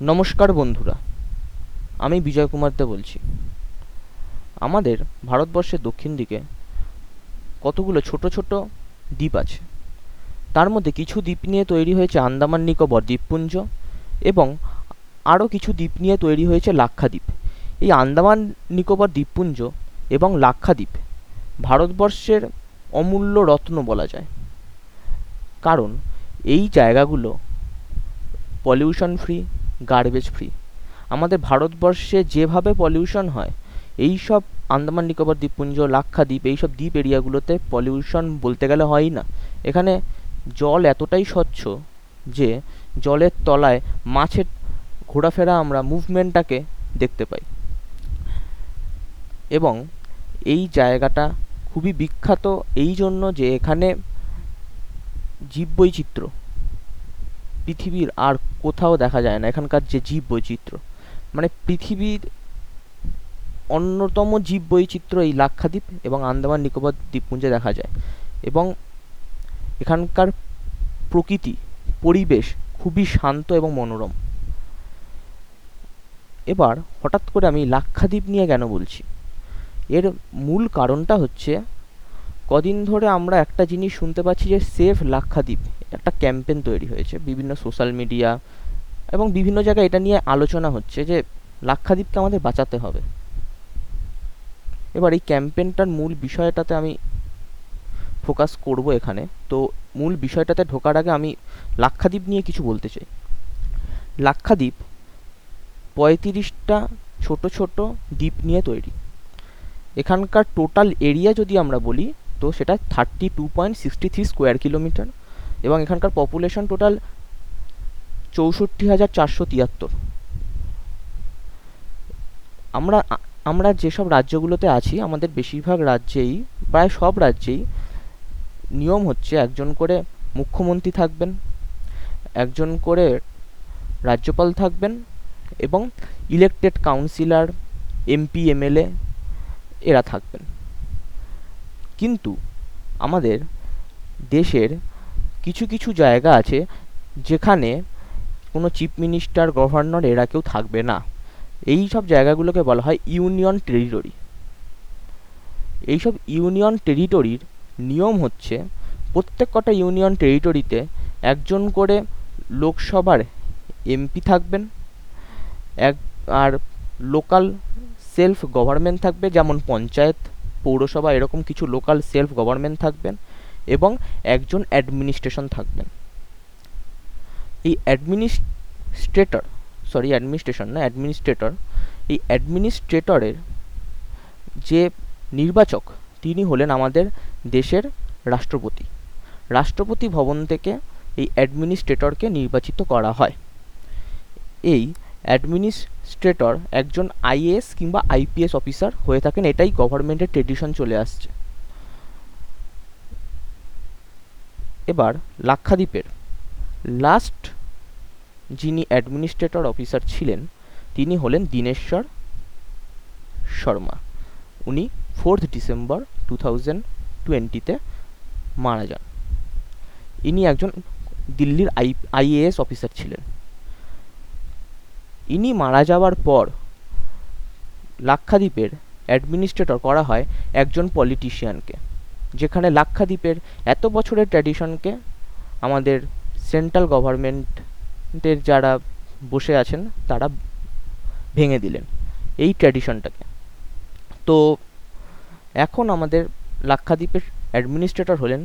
নমস্কার বন্ধুরা, আমি বিজয় কুমার দে বলছি। আমাদের ভারতবর্ষের দক্ষিণ দিকে কতগুলো ছোট ছোট দ্বীপ আছে। তার মধ্যে কিছু দ্বীপ নিয়ে তৈরি হয়েছে আন্দামান নিকোবর দ্বীপপুঞ্জ এবং আরও কিছু দ্বীপ নিয়ে তৈরি হয়েছে লাক্ষাদ্বীপ এই আন্দামান নিকোবর দ্বীপপুঞ্জ এবং লাক্ষাদ্বীপ ভারতবর্ষের অমূল্য রত্ন বলা যায়। কারণ এই জায়গাগুলো পলিউশন ফ্রি গার্বেজ ফ্রি আমাদের ভারতবর্ষে যেভাবে পলিউশন হয় এই সব আন্দামান নিকোবর দ্বীপপুঞ্জ, লাক্ষাদ্বীপ এই সব দ্বীপ এরিয়াগুলোতে পলিউশন বলতে গেলে হয়ই না। এখানে জল এতটাই স্বচ্ছ যে জলের তলায় মাছের ঘোরাফেরা আমরা মুভমেন্টটাকে দেখতে পাই। এবং এই জায়গাটা খুবই বিখ্যাত এই জন্য যে এখানে জীববৈচিত্র্য। পৃথিবীর আর কোথাও দেখা যায় না, এখানকার যে জীব বৈচিত্র্য মানে পৃথিবীর অন্যতম জীব বৈচিত্র্য এই লাক্ষাদ্বীপ এবং আন্দামান নিকোবর দ্বীপপুঞ্জে দেখা যায়। এবং এখানকার প্রকৃতি, পরিবেশ খুবই শান্ত এবং মনোরম। এবার হঠাৎ করে আমি লাক্ষাদ্বীপ নিয়ে কেন বলছি? এর মূল কারণটা হচ্ছে, কদিন ধরে আমরা একটা জিনিস শুনতে পাচ্ছি যে সেফ লাক্ষাদ্বীপ একটা ক্যাম্পেন তৈরি হয়েছে, বিভিন্ন সোশ্যাল মিডিয়া এবং বিভিন্ন জায়গায় এটা নিয়ে আলোচনা হচ্ছে যে লাক্ষাদ্বীপকে আমাদের বাঁচাতে হবে। এবার এই ক্যাম্পেনটার মূল বিষয়টাতে আমি ফোকাস করব এখানে। তো মূল বিষয়টাতে ঢোকার আগে আমি লাক্ষাদ্বীপ নিয়ে কিছু বলতে চাই। লাক্ষাদ্বীপ পঁয়ত্রিশটা ছোট ছোট দ্বীপ নিয়ে তৈরি। এখানকার টোটাল এরিয়া যদি আমরা বলি, তো সেটা thirty two point sixty three square kilometre এবং এখানকার পপুলেশন টোটাল চৌষট্টি হাজার চারশো তিয়াত্তর। আমরা আমরা যেসব রাজ্যগুলোতে আছি, আমাদের বেশিরভাগ রাজ্যেই, প্রায় সব রাজ্যেই নিয়ম হচ্ছে একজন করে মুখ্যমন্ত্রী থাকবেন, একজন করে রাজ্যপাল থাকবেন এবং ইলেকটেড কাউন্সিলর এমপি এমএলএ এরা থাকবেন। কিন্তু আমাদের দেশের কিছু কিছু জায়গা আছে যেখানে কোনো চিফ মিনিস্টার, গভর্নর এরা কেউ থাকবে না। এই সব জায়গাগুলোকে বলা হয় ইউনিয়ন টেরিটরি। এইসব ইউনিয়ন টেরিটরির নিয়ম হচ্ছে প্রত্যেক কটা ইউনিয়ন টেরিটরিতে একজন করে লোকসভার এমপি থাকবেন, এক আর লোকাল সেলফ গভর্নমেন্ট থাকবে, যেমন পঞ্চায়েত, পৌরসভা এরকম কিছু লোকাল সেলফ গভর্নমেন্ট থাকবেন। এবং একজন অ্যাডমিনিস্ট্রেশন থাকবেন। এই অ্যাডমিনিস্ট্রেটর সরি অ্যাডমিনিস্ট্রেশন না অ্যাডমিনিস্ট্রেটর এই অ্যাডমিনিস্ট্রেটরের যে নির্বাচক, তিনি হলেন আমাদের দেশের রাষ্ট্রপতি। রাষ্ট্রপতি ভবন থেকে এই অ্যাডমিনিস্ট্রেটরকে নির্বাচিত করা হয়। এই অ্যাডমিনিস্ট্রেটর একজন আইএএস কিংবা আইপিএস অফিসার হয়ে থাকেন, এটাই গভর্নমেন্টের ট্রেডিশন চলে আসছে। এবার লাক্ষাদ্বীপের। লাস্ট যিনি অ্যাডমিনিস্ট্রেটর অফিসার ছিলেন, তিনি হলেন দীনেশ্বর শর্মা। উনি ফোর্থ ডিসেম্বর টু থাউজেন্ড টোয়েন্টিতে মারা যান। ইনি একজন দিল্লির আই আইএএস অফিসার ছিলেন। ইনি মারা যাওয়ার পর লাক্ষাদ্বীপের অ্যাডমিনিস্ট্রেটর করা হয় একজন পলিটিশিয়ানকে যেখানে লাক্ষাদ্বীপের এত বছরের ট্র্যাডিশনকে আমাদের সেন্ট্রাল গভর্নমেন্টের যারা বসে আছেন, তারা ভেঙে দিলেন এই ট্র্যাডিশনটাকে তো এখন আমাদের লাক্ষাদ্বীপের অ্যাডমিনিস্ট্রেটর হলেন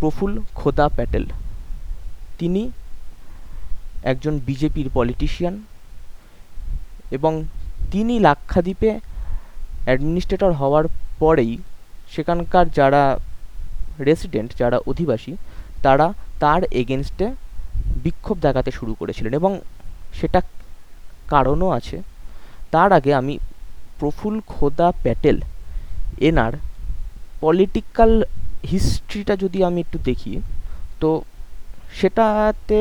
প্রফুল খোদা প্যাটেল। তিনি একজন বিজেপির পলিটিশিয়ান এবং তিনি লাক্ষাদ্বীপে অ্যাডমিনিস্ট্রেটর হওয়ার পরেই সেখানকার যারা রেসিডেন্ট যারা অধিবাসী, তারা তার এগেনস্টে বিক্ষোভ দেখাতে শুরু করেছিলেন এবং সেটা কারণও আছে। তার আগে আমি প্রফুল খোদা প্যাটেল, এনার পলিটিক্যাল হিস্ট্রিটা যদি আমি একটু দেখি, তো সেটাতে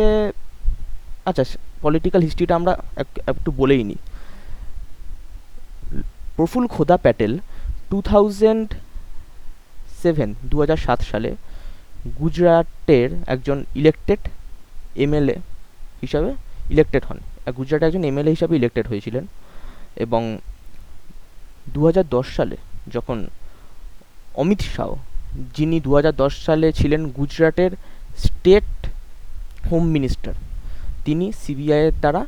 আচ্ছা পলিটিক্যাল হিস্ট্রিটা আমরা একটু বলেই নিই। Praful Khoda Patel two thousand seven দু সালে গুজরাটের একজন ইলেকটেড এমএলএ হিসাবে ইলেকটেড হন। গুজরাটে একজন এমএলএ হিসাবে ইলেক্টেড হয়েছিলেন এবং দু হাজার দশ সালে যখন অমিত শাহ, যিনি দু হাজার দশ সালে ছিলেন গুজরাটের স্টেট হোম মিনিস্টার তিনি সিবিআইয়ের দ্বারা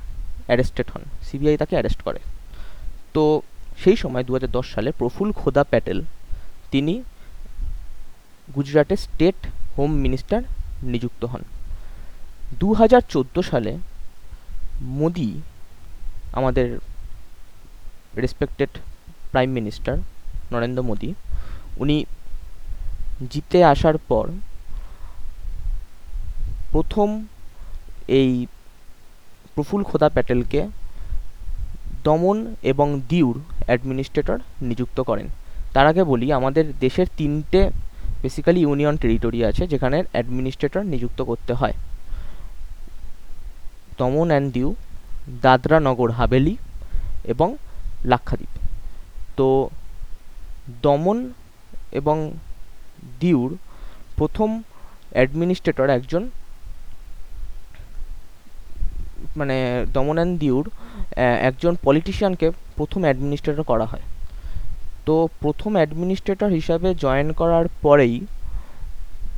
অ্যারেস্টেড হন। সিবিআই তাকে অ্যারেস্ট করে। তো সেই সময় দু হাজার দশ সালে প্রফুল খোদা প্যাটেল, তিনি গুজরাটের স্টেট হোম মিনিস্টার নিযুক্ত হন। দু হাজার চোদ্দ সালে মোদি আমাদের respected prime minister Narendra Modi, উনি জিতে আসার পর প্রথম এই প্রফুল খোদা প্যাটেলকে দমন এবং দিউর অ্যাডমিনিস্ট্রেটর নিযুক্ত করেন। তার আগে বলি, আমাদের দেশের তিনটে বেসিক্যালি ইউনিয়ন টেরিটরি আছে যেখানে অ্যাডমিনিস্ট্রেটর নিযুক্ত করতে হয়। দমন অ্যান্ড দিউ, দাদরা নগর হাভেলি এবং লাক্ষাদ্বীপ। তো দমন এবং দিউর প্রথম অ্যাডমিনিস্ট্রেটর একজন মানে দমন অ্যান্ড দিউর একজন পলিটিশিয়ানকে প্রথম অ্যাডমিনিস্ট্রেটর করা হয়। তো প্রথম অ্যাডমিনিস্ট্রেটর হিসাবে জয়েন করার পরেই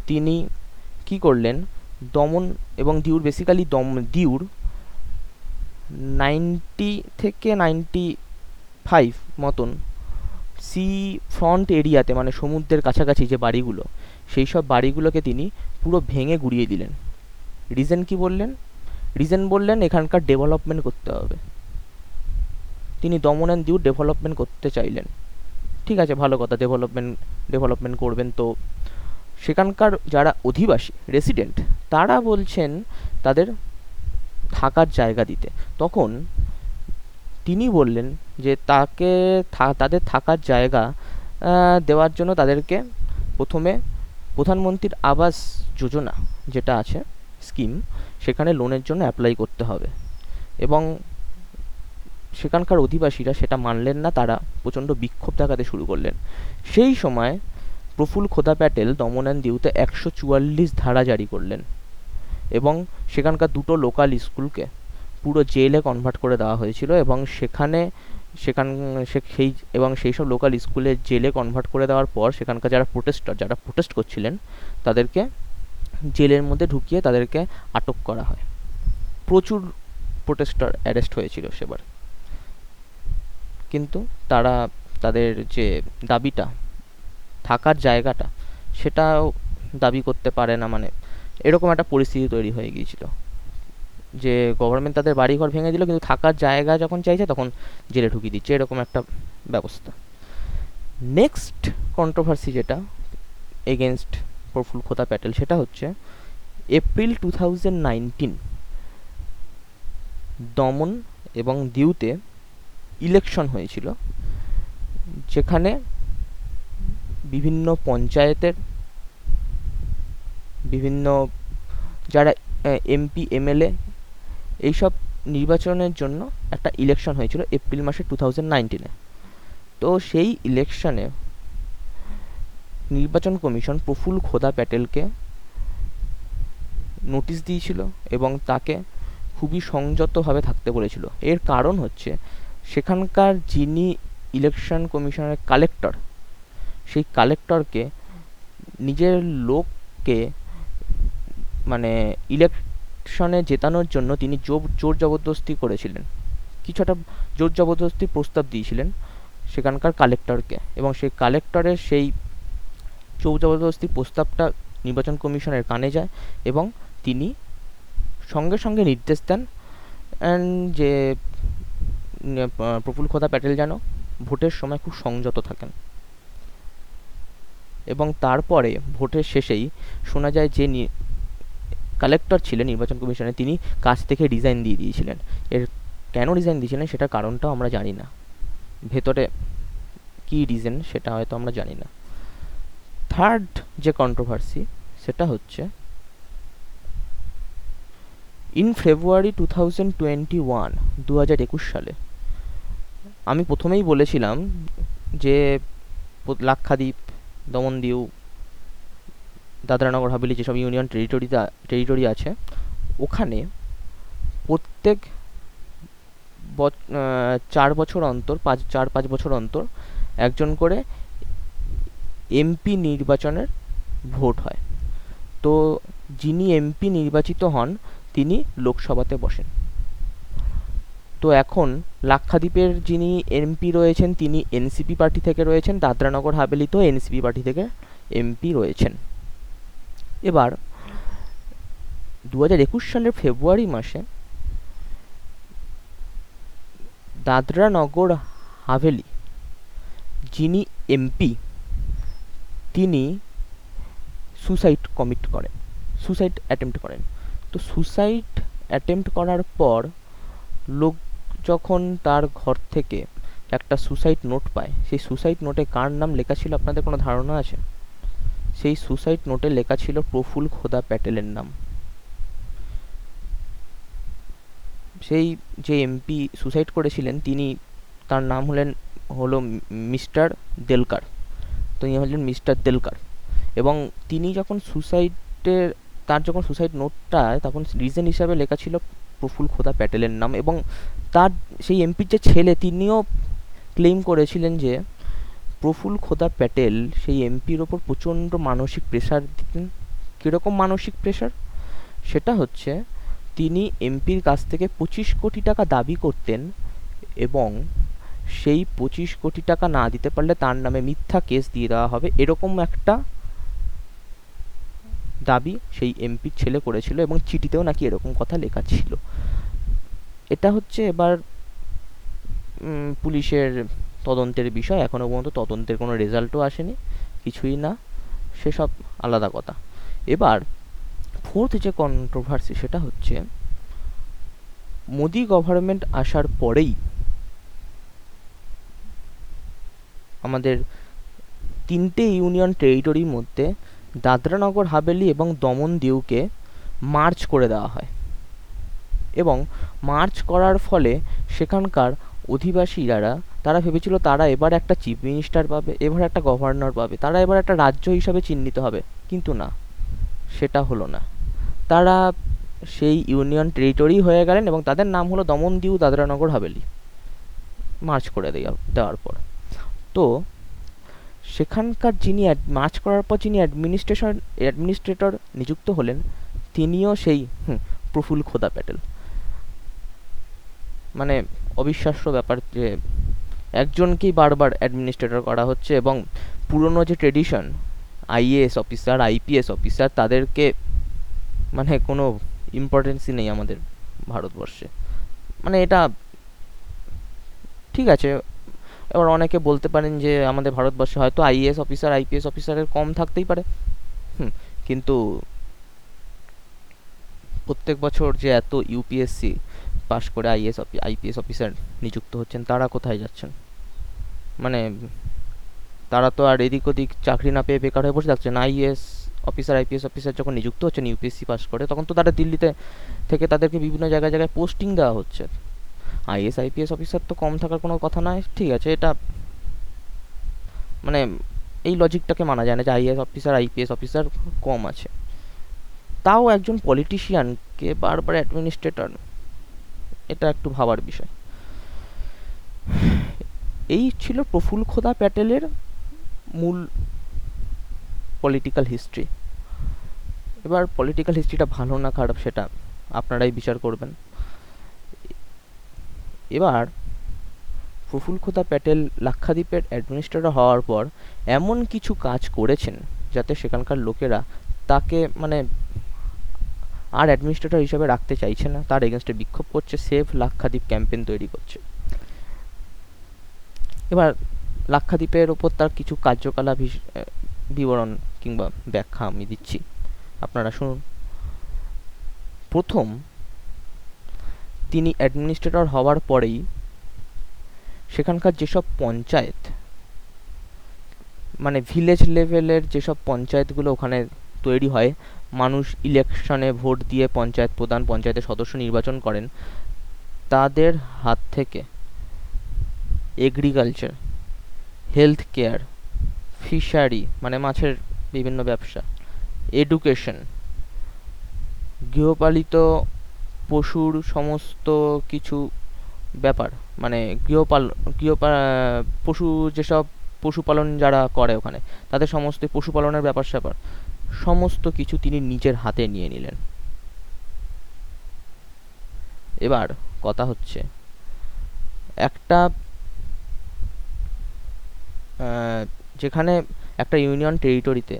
তিনি কি করলেন? দমন এবং দিউর বেসিক্যালি দম, দিউর নাইনটি থেকে নাইনটি ফাইভ মতন সি ফ্রন্ট এরিয়াতে মানে সমুদ্রের কাছাকাছি যে বাড়িগুলো, সেই সব বাড়িগুলোকে তিনি পুরো ভেঙে গুড়িয়ে দিলেন। রিজন কি বললেন? রিজন বললেন এখানকার ডেভেলপমেন্ট করতে হবে। তিনি দমন অ্যান্ড দিউ ডেভেলপমেন্ট করতে চাইলেন। ঠিক আছে, ভালো কথা ডেভেলপমেন্ট ডেভেলপমেন্ট করবেন তো। সেখানকার যারা অধিবাসী রেসিডেন্ট তারা বলছেন তাদের থাকার জায়গা দিতে। তখন তিনি বললেন যে তাকে তাদের থাকার জায়গা দেওয়ার জন্য তাদেরকে প্রথমে প্রধানমন্ত্রীর আবাস যোজনা যেটা আছে স্কিম সেখানে লোনের জন্য অ্যাপ্লাই করতে হবে। এবং সেখানকার অধিবাসীরা সেটা মানলেন না, তারা প্রচণ্ড বিক্ষোভ দেখাতে শুরু করলেন। সেই সময় প্রফুল খোদা প্যাটেল দমন দিউতে একশো চুয়াল্লিশ ধারা জারি করলেন এবং সেখানকার দুটো লোকাল স্কুলকে পুরো জেলে কনভার্ট করে দেওয়া হয়েছিল এবং সেখানে সেখান সেই, এবং সেই সব লোকাল স্কুলে জেলে কনভার্ট করে দেওয়ার পর সেখানকার যারা প্রোটেস্টার যারা প্রোটেস্ট করছিলেন, তাদেরকে জেলের মধ্যে ঢুকিয়ে তাদেরকে আটক করা হয়। প্রচুর প্রোটেস্টার অ্যারেস্ট হয়েছিল সেবার। কিন্তু তারা তাদের যে দাবিটা, থাকার জায়গাটা, সেটাও দাবি করতে পারে না মানে এরকম একটা পরিস্থিতি তৈরি হয়ে গিয়েছিল। যে গভর্নমেন্ট তাদের বাড়িঘর ভেঙে দিল, কিন্তু থাকার জায়গা যখন চাইছে তখন জেলে ঢুকিয়ে দিচ্ছে, এরকম একটা ব্যবস্থা। নেক্সট কন্ট্রোভার্সি যেটা এগেনস্ট প্রফুল খোদা প্যাটেল, সেটা হচ্ছে এপ্রিল টু থাউজেন্ড নাইনটিন দমন এবং দিউতে ইলেকশন হয়েছিল, যেখানে বিভিন্ন পঞ্চায়েতের, বিভিন্ন যারা এমপি এমএলএ এইসব নির্বাচনের জন্য একটা ইলেকশন হয়েছিল এপ্রিল মাসে টু থাউজেন্ড তো সেই ইলেকশনে নির্বাচন কমিশন প্রফুল খোদা প্যাটেলকে নোটিশ দিয়েছিল এবং তাকে খুবই সংযতভাবে থাকতে বলেছিল। এর কারণ হচ্ছে সেখানকার যিনি ইলেকশন কমিশনের কালেক্টর সেই কালেক্টরকে নিজের লোককে মানে ইলেকশনে জেতানোর জন্য তিনি জোর জোর জবরদস্তি করেছিলেন। কিছুটা জোর জবরদস্তি প্রস্তাব দিয়েছিলেন সেখানকার কালেক্টরকে এবং সেই কালেক্টরের সেই জোর জবরদস্তি প্রস্তাবটা নির্বাচন কমিশনের কানে যায় এবং তিনি সঙ্গে সঙ্গে নির্দেশ দেন যে প্রফুল খোদা প্যাটেল যেন ভোটের সময় খুব সংযত থাকেন। এবং তারপরে ভোটের শেষেই শোনা যায় যে কালেক্টর ছিলেন নির্বাচন কমিশনে তিনি কাজ থেকে রিজাইন দিয়ে দিয়েছিলেন। এর কেন রিজাইন দিয়েছিলেন সেটা কারণটাও আমরা জানি না। ভেতরে কী রিজন সেটা হয়তো আমরা জানি না। থার্ড যে কন্ট্রোভার্সি সেটা হচ্ছে in February two thousand twenty one দু হাজার একুশ সালে আমি প্রথমেই বলেছিলাম যে লাক্ষাদ্বীপ দমনদিউ দাদরানগর হাভেলি যেসব ইউনিয়ন টেরিটরিতে টেরিটরি আছে, ওখানে প্রত্যেক চার বছর অন্তর, পাঁচ চার পাঁচ বছর অন্তর একজন করে এমপি নির্বাচনের ভোট হয়। তো যিনি এমপি নির্বাচিত হন, তিনি লোকসভাতে বসেন। তো এখন লাক্ষাদ্বীপের যিনি এমপি রয়েছেন, তিনি এনসিপি পার্টি থেকে রয়েছেন, দাদরানগর হাভেলিতেও এনসিপি পার্টি থেকে এমপি রয়েছেন। এবার দু হাজার একুশ সালের ফেব্রুয়ারি মাসে দাদরানগর হাভেলি যিনি এমপি, তিনি সুসাইড কমিট করেন, সুসাইড অ্যাটেম্প্ট করেন। তো সুসাইড অ্যাটেম্প্ট করার পর লোক যখন তার ঘর থেকে একটা সুসাইড নোট পায়, সেই সুসাইড নোটে কার নাম লেখা ছিল আপনাদের কোনো ধারণা আছে? সেই সুসাইড নোটে লেখা ছিল প্রফুল খোদা প্যাটেলের নাম। সেই যে এমপি সুসাইড করেছিলেন, তিনি তার নাম হলেন, হলো মিস্টার দেলকার। তো ইনি হলেন মিস্টার দেলকার। এবং তিনি যখন সুসাইডের তার যখন সুসাইড নোটটা তখন রিজন হিসাবে লেখা ছিল প্রফুল খোদা প্যাটেলের নাম এবং তার সেই এমপির যে ছেলে তিনিও ক্লেম করেছিলেন যে প্রফুল খোদা প্যাটেল সেই এমপির ওপর প্রচণ্ড মানসিক প্রেশার দিতেন। কীরকম মানসিক প্রেশার সেটা হচ্ছে তিনি এমপির কাছ থেকে পঁচিশ কোটি টাকা দাবি করতেন এবং সেই পঁচিশ কোটি টাকা না দিতে পারলে তার নামে মিথ্যা কেস দিয়ে দেওয়া হবে। এরকম একটা দাবি সেই এমপির ছেলে করেছিল এবং চিঠিতেও নাকি এরকম কথা লেখা ছিল। এটা হচ্ছে এবার পুলিশের তদন্তের বিষয়। এখনও পর্যন্ত তদন্তের কোনো রেজাল্টও আসেনি, কিছুই না। সেসব আলাদা কথা। এবার ফোর্থ যে কন্ট্রোভার্সি সেটা হচ্ছে, মোদি গভর্নমেন্ট আসার পরেই আমাদের তিনটে ইউনিয়ন টেরিটরির মধ্যে দাদরানগর হাভেলি এবং দমন দিউকে মার্চ করে দেওয়া হয় এবং মার্চ করার ফলে সেখানকার অধিবাসীরা, তারা ভেবেছিল তারা এবার একটা চিফ মিনিস্টার পাবে, এবার একটা গভর্নর পাবে, তারা এবার একটা রাজ্য হিসাবে চিহ্নিত হবে, কিন্তু না, সেটা হলো না। তারা সেই ইউনিয়ন টেরিটরি হয়ে গেলেন এবং তাদের নাম হলো দমন দিউ দাদরানগর হাভেলি, মার্চ করে দেওয়া দেওয়ার পর। তো সেখানকার যিনি মার্চ করার পর যিনি অ্যাডমিনিস্ট্রেশন অ্যাডমিনিস্ট্রেটর নিযুক্ত হলেন, তিনিও সেই প্রফুল খোদা প্যাটেল। মানে অবিশ্বাস্য ব্যাপার যে একজনকেই বারবার অ্যাডমিনিস্ট্রেটর করা হচ্ছে এবং পুরনো যে tradition IAS officer IPS officer তাদেরকে মানে কোনো ইম্পর্টেন্সই নেই আমাদের ভারতবর্ষে। মানে এটা ঠিক আছে এবার অনেকে বলতে পারেন যে আমাদের ভারতবর্ষে হয়তো আইএএস অফিসার, আইপিএস অফিসারের কম থাকতেই পারে। হুম, কিন্তু প্রত্যেক বছর যে এত ইউপিএসসি পাশ করে আইএস আইপিএস অফিসার নিযুক্ত হচ্ছেন, তারা কোথায় যাচ্ছেন? মানে তারা তো আর এদিক ওদিক চাকরি না পেয়ে বেকার হয়ে বসে থাকছেন। আইএস অফিসার, আইপিএস অফিসার যখন নিযুক্ত হচ্ছেন, ইউপিএসসি পাস করে, তখন তো তারা দিল্লিতে থেকে তাদেরকে বিভিন্ন জায়গায় জায়গায় পোস্টিং দেওয়া হচ্ছে। আইএস আইপিএস অফিসার তো কম থাকার কোনো কথা নয়, ঠিক আছে, এটা মানে এই লজিকটাকে মানা যায় না যে আইএস অফিসার আইপিএস অফিসার কম আছে। তাও একজন পলিটিশিয়ানকে বারবার অ্যাডমিনিস্ট্রেটর এটা একটু ভাবার বিষয়। এই ছিল প্রফুল খোদা প্যাটেলের মূল পলিটিক্যাল হিস্ট্রি এবার পলিটিক্যাল হিস্ট্রিটা ভালো না খারাপ সেটা আপনারাই বিচার করবেন। এবার প্রফুল খোদা প্যাটেল লাক্ষাদ্বীপের অ্যাডমিনিস্ট্রেটর হওয়ার পর এমন কিছু কাজ করেছেন যাতে সেখানকার লোকেরা তাকে মানে আর অ্যাডমিনিস্ট্রেটর হিসেবে রাখতে চাইছে না, তার এগেনস্টে বিক্ষোভ করছে সেভ লাক্ষাদ্বীপ ক্যাম্পেন তৈরি করছে। এবার লাক্ষাদ্বীপের ওপর তার কিছু কার্যকলাপ বিবরণ কিংবা ব্যাখ্যা আমি দিচ্ছি। আপনারা শুনুন। প্রথম তিনি অ্যাডমিনিস্ট্রেটর হওয়ার পরেই সেখানকার যেসব পঞ্চায়েত মানে ভিলেজ লেভেলের যেসব পঞ্চায়েতগুলো ওখানে তৈরি হয়, মানুষ ইলেকশনে ভোট দিয়ে পঞ্চায়েত প্রধান, পঞ্চায়েতের সদস্য নির্বাচন করেন, তাদের হাত থেকে এগ্রিকালচার হেলথ কেয়ার ফিশারি মানে মাছের বিভিন্ন ব্যবসা এডুকেশন গৃহপালিত পশুর সমস্ত কিছু ব্যাপার মানে গৃহপাল, গৃহপা, পশু যেসব পশুপালন যারা করে ওখানে, তাদের সমস্ত পশুপালনের ব্যাপার স্যাপার, সমস্ত কিছু তিনি নিজের হাতে নিয়ে নিলেন। এবার কথা হচ্ছে, একটা যেখানে একটা ইউনিয়ন টেরিটরিতে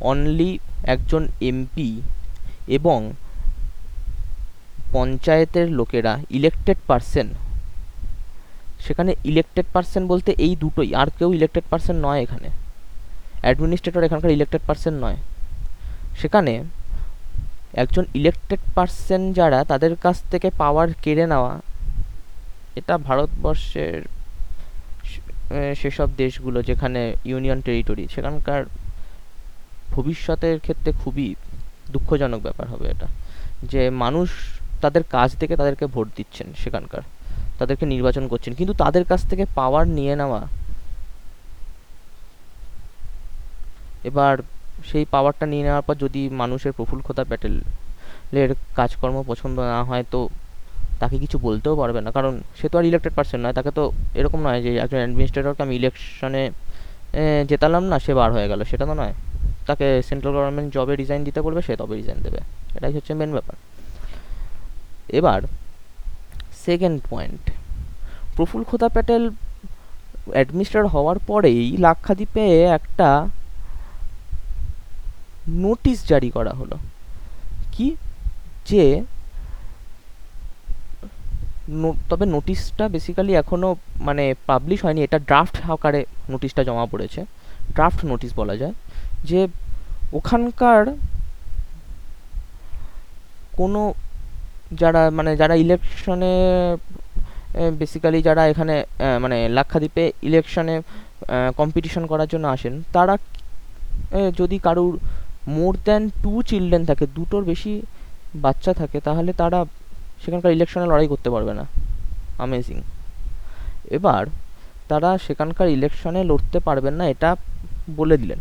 অনলি একজন এমপি এবং পঞ্চায়েতের লোকেরা ইলেকটেড পার্সন সেখানে ইলেকটেড পার্সন বলতে এই দুটোই, আর কেউ ইলেকটেড পার্সন নয় এখানে। অ্যাডমিনিস্ট্রেটর এখানকার ইলেকটেড পার্সন নয়। সেখানে একজন ইলেকটেড পার্সন যারা, তাদের কাছ থেকে পাওয়ার কেড়ে নেওয়া, এটা ভারতবর্ষের সেসব দেশগুলো যেখানে ইউনিয়ন টেরিটরি সেখানকার ভবিষ্যতের ক্ষেত্রে খুবই দুঃখজনক ব্যাপার হবে এটা। যে মানুষ তাদের কাজ থেকে তাদেরকে ভোট দিচ্ছেন সেখানকার। তাদেরকে নির্বাচন করছেন। কিন্তু তাদের কাছ থেকে পাওয়ার নিয়ে নেওয়া এবার সেই পাওয়ারটা নিয়ে নেওয়ার পর যদি মানুষের প্রফুল্লতা প্যাটেলের কাজকর্ম পছন্দ না হয়, তো তাকে কিছু বলতেও পারবে না। কারণ সে তো আর ইলেক্টেড পার্সন নয়, তাকে তো এরকম নয় যে একজন অ্যাডমিনিস্ট্রেটরকে আমি ইলেকশনে জেতালাম না, সে বার হয়ে গেল। সেটা তো নয়। তাকে সেন্ট্রাল গভর্নমেন্ট জবে রিজাইন দিতে বলবে, সে তবে রিজাইন দেবে। এটাই হচ্ছে মেন ব্যাপার। এবার second point Praful Khoda Patel administrator হওয়ার পরেই লাক্ষাদ্বীপে একটা নোটিশ জারি করা হলো। কি? যে তবে নোটিশটা বেসিক্যালি এখনও মানে পাবলিশ হয়নি, এটা ড্রাফট আকারে নোটিশটা জমা পড়েছে। ড্রাফট নোটিশ বলা যায় যে ওখানকার কোনো যারা মানে যারা ইলেকশনে বেসিক্যালি যারা এখানে মানে লাক্ষাদ্বীপে ইলেকশনে কম্পিটিশন করার জন্য আসেন, তারা যদি কারুর মোর দ্যান টু চিলড্রেন থাকে, দুটোর বেশি বাচ্চা থাকে, তাহলে তারা সেখানকার ইলেকশনে লড়াই করতে পারবে না। আমেজিং এবার, তারা সেখানকার ইলেকশনে লড়তে পারবেন না, এটা বলে দিলেন।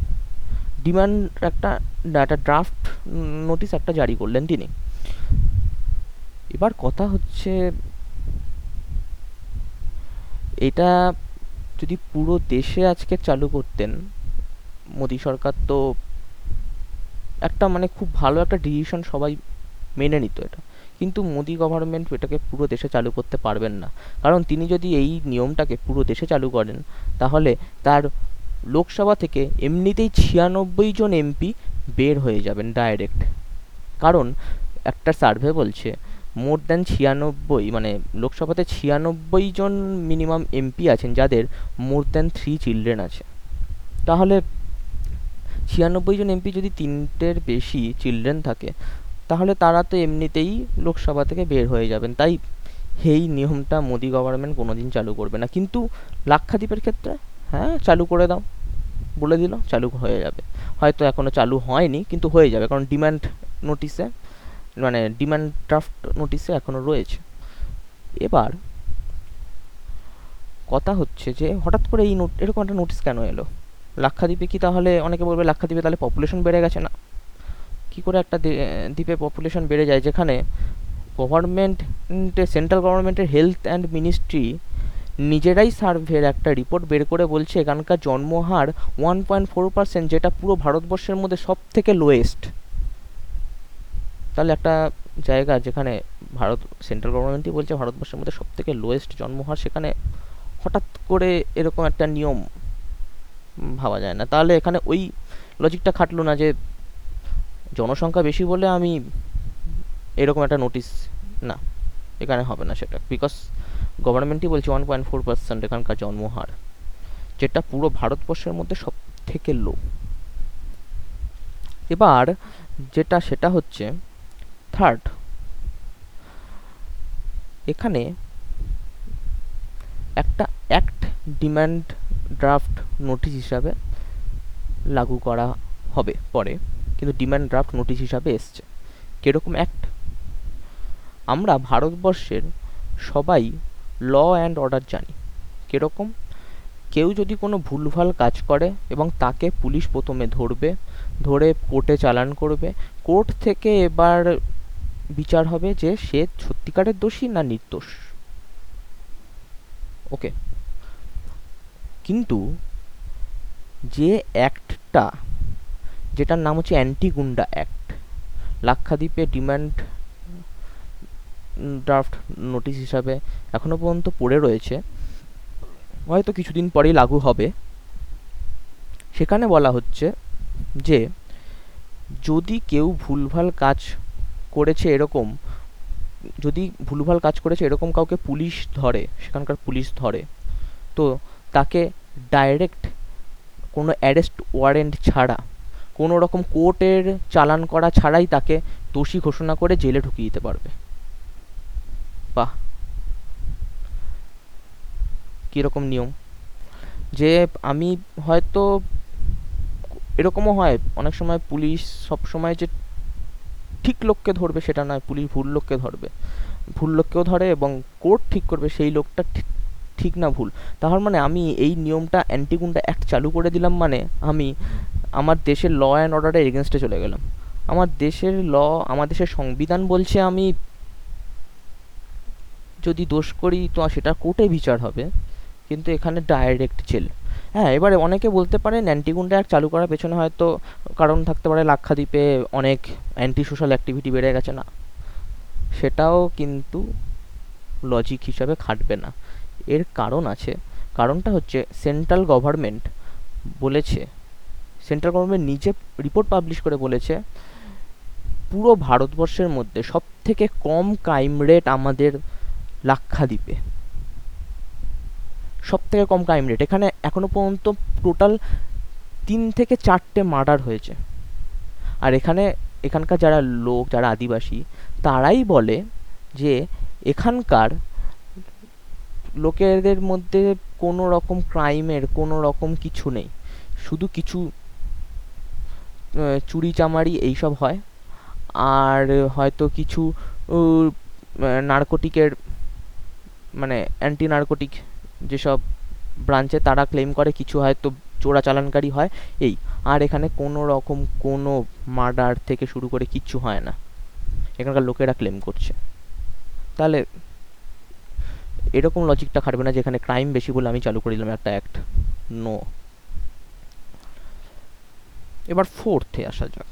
ডিমান্ড একটা একটা ড্রাফট নোটিশ একটা জারি করলেন তিনি। এবার কথা হচ্ছে এটা যদি পুরো দেশে আজকে চালু করতেন, মোদী সরকার তো একটা মানে খুব ভালো একটা ডিসিশন সবাই মেনে নিত এটা। কিন্তু মোদী গভর্নমেন্ট এটাকে পুরো দেশে চালু করতে পারবেন না। কারণ তিনি যদি এই নিয়মটাকে পুরো দেশে চালু করেন, তাহলে তার লোকসভা থেকে এমনিতেই ছিয়ানব্বই জন এমপি বের হয়ে যাবেন ডাইরেক্ট কারণ একটা সার্ভে বলছে মোর দ্যান ছিয়ানব্বই মানে লোকসভাতে ছিয়ানব্বই জন মিনিমাম এমপি আছেন, যাদের মোর দ্যান থ্রি চিলড্রেন আছে। তাহলে ছিয়ানব্বই জন এমপি যদি তিনটের বেশি চিলড্রেন থাকে, তাহলে তারা তো এমনিতেই লোকসভা থেকে বের হয়ে যাবেন। তাই এই নিয়মটা মোদি গভর্নমেন্ট কোনোদিন চালু করবে না। কিন্তু লাক্ষাদ্বীপের ক্ষেত্রে হ্যাঁ চালু করে দাও, বলে দিল, চালু হয়ে যাবে। হয়তো এখনও চালু হয়নি, কিন্তু হয়ে যাবে, কারণ ডিমান্ড নোটিসে মানে ডিমান্ড ড্রাফট নোটিসে এখনও রয়েছে। এবার কথা হচ্ছে যে, হঠাৎ করে এই নোট এরকম একটা নোটিস কেন এলো? লাক্ষাদ্বীপে কি তাহলে, অনেকে বলবে লাক্ষাদ্বীপে তাহলে পপুলেশন বেড়ে গেছে না? কি করে একটা দ্বীপে পপুলেশন বেড়ে যায় যেখানে গভর্নমেন্ট সেন্ট্রাল গভর্নমেন্টের হেলথ অ্যান্ড মিনিস্ট্রি নিজেরাই সার্ভের একটা রিপোর্ট বের করে বলছে, এখানকার জন্মহার ওয়ান পয়েন্ট ফোর পার্সেন্ট যেটা পুরো ভারতবর্ষের মধ্যে সব থেকে লোয়েস্ট তাহলে একটা জায়গা যেখানে ভারত সেন্ট্রাল গভর্নমেন্টই বলছে ভারতবর্ষের মধ্যে সব থেকে লোয়েস্ট জন্মহার, সেখানে হঠাৎ করে এরকম একটা নিয়ম ভাবা যায় না। তাহলে এখানে ওই লজিকটা খাটলো না যে জনসংখ্যা বেশি বলে আমি এরকম একটা নোটিশ না, এখানে হবে না সেটা। বিকজ গভর্নমেন্টই বলছে ওয়ান পয়েন্ট ফোর পার্সেন্ট এখানকার জন্মহার, যেটা পুরো ভারতবর্ষের মধ্যে সব থেকে লো এবার যেটা সেটা হচ্ছে থার্ড এখানে একটা অ্যাক্ট ডিমান্ড ড্রাফট নোটিশ হিসাবে লাগু করা হবে পরে, কিন্তু ডিমান্ড ড্রাফট নোটিশ হিসাবে এসছে। কীরকম অ্যাক্ট আমরা ভারতবর্ষের সবাই ল অ্যান্ড অর্ডার জানি। কীরকম? কেউ যদি কোনো ভুলভাল কাজ করে এবং তাকে পুলিশ প্রথমে ধরবে, ধরে কোর্টে চালান করবে, কোর্ট থেকে এবার বিচার হবে যে সে সত্যিকারের দোষী না নির্দোষ। ওকে। কিন্তু যে অ্যাক্টটা, যেটার নাম হচ্ছে অ্যান্টি গুন্ডা অ্যাক্ট, লাক্ষাদ্বীপে ডিমান্ড ড্রাফট নোটিশ হিসাবে এখনও পর্যন্ত পড়ে রয়েছে। হয়তো কিছুদিন পরেই লাগু হবে। সেখানে বলা হচ্ছে যে, যদি কেউ ভুলভাল কাজ করেছে এরকম, যদি ভুলভাল কাজ করেছে এরকম কাউকে পুলিশ ধরে, সেখানকার পুলিশ ধরে, তো তাকে ডাইরেক্ট কোনো অ্যারেস্ট ওয়ারেন্ট ছাড়া, কোনো রকম কোর্টের চালান করা ছাড়াই তাকে দোষী ঘোষণা করে জেলে ঢুকিয়ে দিতে পারবে। বাহ! কীরকম নিয়ম? যে আমি হয়তো এরকমও হয়, অনেক সময় পুলিশ সব সময় যে ঠিক লোককে ধরবে সেটা নয়, পুলিশ ভুল লোককে ধরবে। ভুল লোককেও ধরে এবং কোর্ট ঠিক করবে সেই লোকটা ঠিক না ভুল। তাহার মানে আমি এই নিয়মটা অ্যান্টিগুন্ডা অ্যাক্ট চালু করে দিলাম মানে আমি আমার দেশের ল অ্যান্ড অর্ডারের এগেনস্টে চলে গেলাম। আমার দেশের ল আমার দেশের সংবিধান বলছে আমি যদি দোষ করি তো সেটা কোর্টে বিচার হবে, কিন্তু এখানে ডাইরেক্ট জেল হ্যাঁ এবারে অনেকে বলতে পারেন অ্যান্টিগুন্ডা অ্যাক্ট চালু করার পেছনে হয়তো কারণ থাকতে পারে লাক্ষাদ্বীপে অনেক অ্যান্টি সোশ্যাল অ্যাক্টিভিটি বেড়ে গেছে না। সেটাও কিন্তু লজিক হিসাবে খাটবে না। এর কারণ আছে, কারণটা হচ্ছে সেন্ট্রাল গভর্নমেন্ট বলেছে সেন্ট্রাল গভর্নমেন্ট নিজে রিপোর্ট পাবলিশ করে বলেছে, পুরো ভারতবর্ষের মধ্যে সব থেকে কম ক্রাইম রেট আমাদের লাক্ষাদ্বীপে। সব থেকে কম ক্রাইম রেট এখানে এখনও পর্যন্ত টোটাল তিন থেকে চারটে মার্ডার হয়েছে। আর এখানে এখানকার যারা লোক, যারা আদিবাসী, তারাই বলে যে এখানকার লোকেদের মধ্যে কোনো রকম ক্রাইমের কোনো রকম কিছু নেই। শুধু কিছু চুরি চামারি এইসব হয়। আর হয়তো কিছু নার্কোটিকের মানে অ্যান্টি নার্কোটিক যেসব ব্রাঞ্চে তারা ক্লেম করে কিছু হয়তো চোরাচালানকারী হয়, এই, আর এখানে কোনো রকম কোনো মার্ডার থেকে শুরু করে কিচ্ছু হয় না। এখানকার লোকেরা ক্লেম করছে। তাহলে এরকম লজিকটা খাটবে না যেখানে ক্রাইম বেশি বলে আমি চালু করে দিলাম একটা অ্যাক্ট নো এবার ফোর্থে আসা যাক।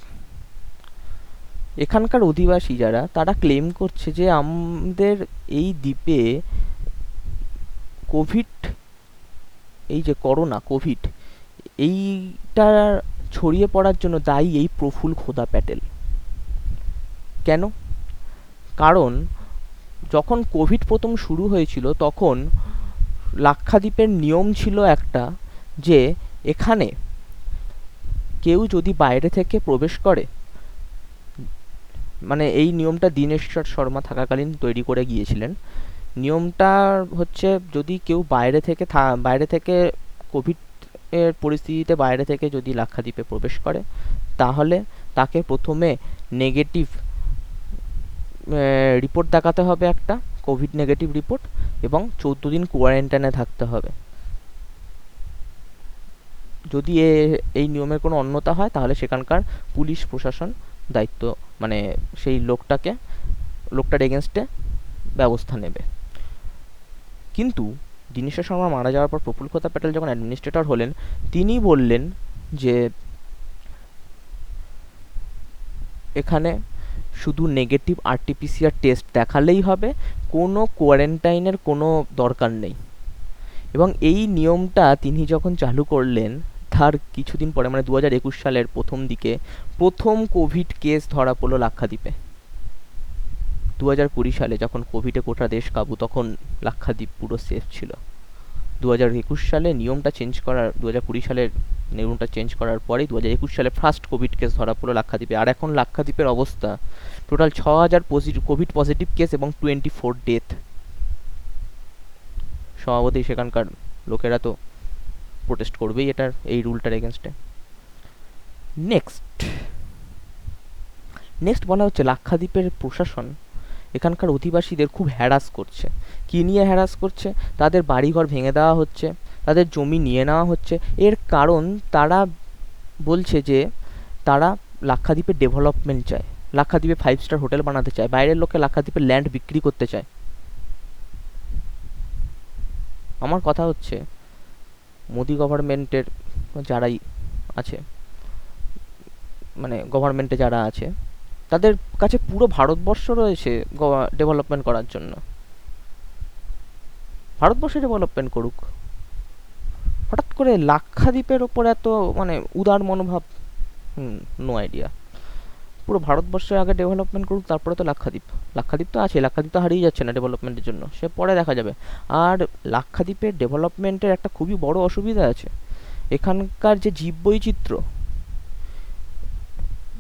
এখানকার অধিবাসী যারা, তারা ক্লেম করছে যে আমাদের এই দ্বীপে কোভিড, এই যে করোনা, কোভিড, এইটা ছড়িয়ে পড়ার জন্য দায়ী এই প্রফুল খোদা প্যাটেল। কেন? কারণ যখন কোভিড প্রথম শুরু হয়েছিল, তখন লাক্ষাদ্বীপের নিয়ম ছিল একটা যে এখানে কেউ যদি বাইরে থেকে প্রবেশ করে মানে এই নিয়মটা দীনেশ্বর শর্মা থাকাকালীন তৈরি করে গিয়েছিলেন নিয়মটা হচ্ছে যদি কেউ বাইরে থেকে বাইরে থেকে কোভিড এর পরিস্থিতিতে বাইরে থেকে যদি লাক্ষাদ্বীপে প্রবেশ করে, তাহলে তাকে প্রথমে নেগেটিভ রিপোর্ট দেখাতে হবে একটা কোভিড নেগেটিভ রিপোর্ট এবং চৌদ্দ দিন কোয়ারেন্টাইনে থাকতে হবে। যদি এ, এই নিয়মের কোনো অন্যতা হয়, তাহলে সেখানকার পুলিশ, প্রশাসন দায়িত্ব মানে সেই লোকটাকে, লোকটার এগেনস্টে ব্যবস্থা নেবে। কিন্তু দীনেশ্বর শর্মা মারা যাওয়ার পর প্রফুল্ল প্রতাপ প্যাটেল যখন অ্যাডমিনিস্ট্রেটর হলেন, তিনি বললেন যে, এখানে শুধু নেগেটিভ আরটিপিসিআর টেস্ট দেখালেই হবে, কোনো কোয়ারেন্টাইনের কোনো দরকার নেই। এবং এই নিয়মটা তিনি যখন চালু করলেন, তার কিছুদিন পরে মানে দু হাজার একুশ সালের প্রথম দিকে, প্রথম কোভিড কেস ধরা পড়ল লাক্ষাদ্বীপে। দু হাজার কুড়ি সালে যখন কোভিডে গোটা দেশ কাবু, তখন লাক্ষাদ্বীপ পুরো সেফ ছিল। দু হাজার একুশ সালে নিয়মটা চেঞ্জ করার দু হাজার কুড়ি সালের নিয়মটা চেঞ্জ করার পরেই দু হাজার একুশ সালে ফার্স্ট কোভিড কেস ধরা পড়ল লাক্ষাদ্বীপে। আর এখন লাক্ষাদ্বীপের অবস্থা টোটাল ছ হাজার পজিটিভ কোভিড পজিটিভ কেস এবং টোয়েন্টি ফোর ডেথ সভাপতি সেখানকার লোকেরা তো প্রোটেস্ট করবেই এটার, এই রুলটার এগেনস্টে নেক্সট নেক্সট বলা হচ্ছে লাক্ষাদ্বীপের প্রশাসন এখানকার অধিবাসীদের খুব হ্যারাস করছে। কী নিয়ে হ্যারাস করছে? তাদের বাড়িঘর ভেঙে দেওয়া হচ্ছে, তাদের জমি নিয়ে নেওয়া হচ্ছে। এর কারণ তারা বলছে যে, তারা লাক্ষাদ্বীপের ডেভেলপমেন্ট চায়, লাক্ষাদ্বীপে ফাইভ স্টার হোটেল বানাতে চায়, বাইরের লোকে লাক্ষাদ্বীপের ল্যান্ড বিক্রি করতে চায়। আমার কথা হচ্ছে, মোদি গভর্নমেন্টের যারাই আছে মানে গভর্নমেন্টে যারা আছে তাদের কাছে পুরো ভারতবর্ষ রয়েছে ডেভেলপমেন্ট করার জন্য। ভারতবর্ষে ডেভেলপমেন্ট করুক। হঠাৎ করে লাক্ষাদ্বীপের ওপর এত মানে উদার মনোভাব, হুম নো আইডিয়া পুরো ভারতবর্ষে আগে ডেভেলপমেন্ট করুক, তারপরে তো লাক্ষাদ্বীপ। লাক্ষাদ্বীপ তো আছে লাক্ষাদ্বীপ তো হারিয়ে যাচ্ছে না ডেভেলপমেন্টের জন্য। সে পরে দেখা যাবে। আর লাক্ষাদ্বীপের ডেভেলপমেন্টের একটা খুবই বড় অসুবিধা আছে। এখানকার যে জীববৈচিত্র্য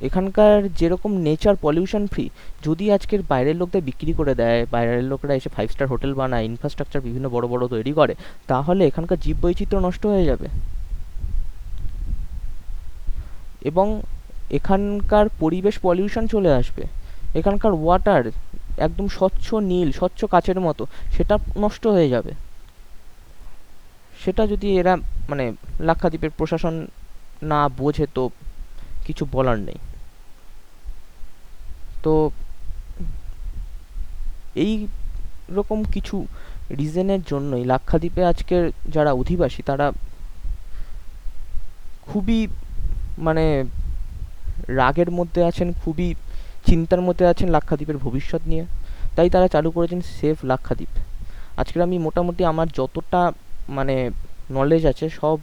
এখানকার যেরকম নেচার পলিউশন ফ্রি যদি আজকের বাইরের লোকদের বিক্রি করে দেয়, বাইরের লোকরা এসে ফাইভ স্টার হোটেল বানায় ইনফ্রাস্ট্রাকচার বিভিন্ন বড় বড় তৈরি করে, তাহলে এখানকার জীববৈচিত্র্য নষ্ট হয়ে যাবে। এবং এখানকার পরিবেশ পলিউশন চলে আসবে। এখানকার ওয়াটার একদম স্বচ্ছ নীল, স্বচ্ছ কাচের মতো, সেটা নষ্ট হয়ে যাবে। সেটা যদি এরা মানে লাক্ষাদ্বীপের প্রশাসন না বোঝে তো কিছু বলার নেই। তো এই রকম কিছু রিজনের জন্যই লাক্ষাদ্বীপে আজকের যারা অধিবাসী তারা খুবই মানে রাগের মধ্যে আছেন, খুবই চিন্তার মধ্যে আছেন লাক্ষাদ্বীপের ভবিষ্যৎ নিয়ে। তাই তারা চালু করেছেন সেফ লাক্ষাদ্বীপ। আজকের আমি মোটামুটি আমার যতটা মানে নলেজ আছে সব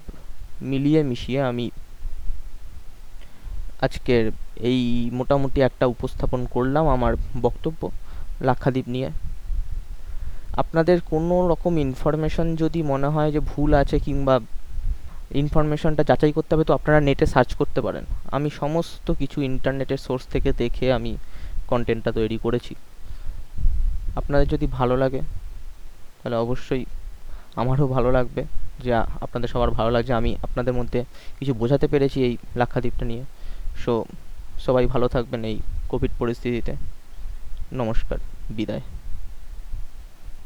মিলিয়ে মিশিয়ে আমি আজকের এই মোটামুটি একটা উপস্থাপন করলাম আমার বক্তব্য লাক্ষাদ্বীপ নিয়ে। আপনাদের কোনো রকম ইনফরমেশন যদি মনে হয় যে ভুল আছে কিংবা ইনফরমেশনটা যাচাই করতে হবে, তো আপনারা নেটে সার্চ করতে পারেন। আমি সমস্ত কিছু ইন্টারনেটের সোর্স থেকে দেখে আমি কন্টেন্টটা তৈরি করেছি। আপনাদের যদি ভালো লাগে, তাহলে অবশ্যই আমারও ভালো লাগবে। যে আপনাদের সবার ভালো লাগছে, আমি আপনাদের মধ্যে কিছু বোঝাতে পেরেছি এই লাক্ষাদ্বীপটা নিয়ে। সো সবাই ভালো থাকবেন এই কোভিড পরিস্থিতিতে। নমস্কার বিদায়।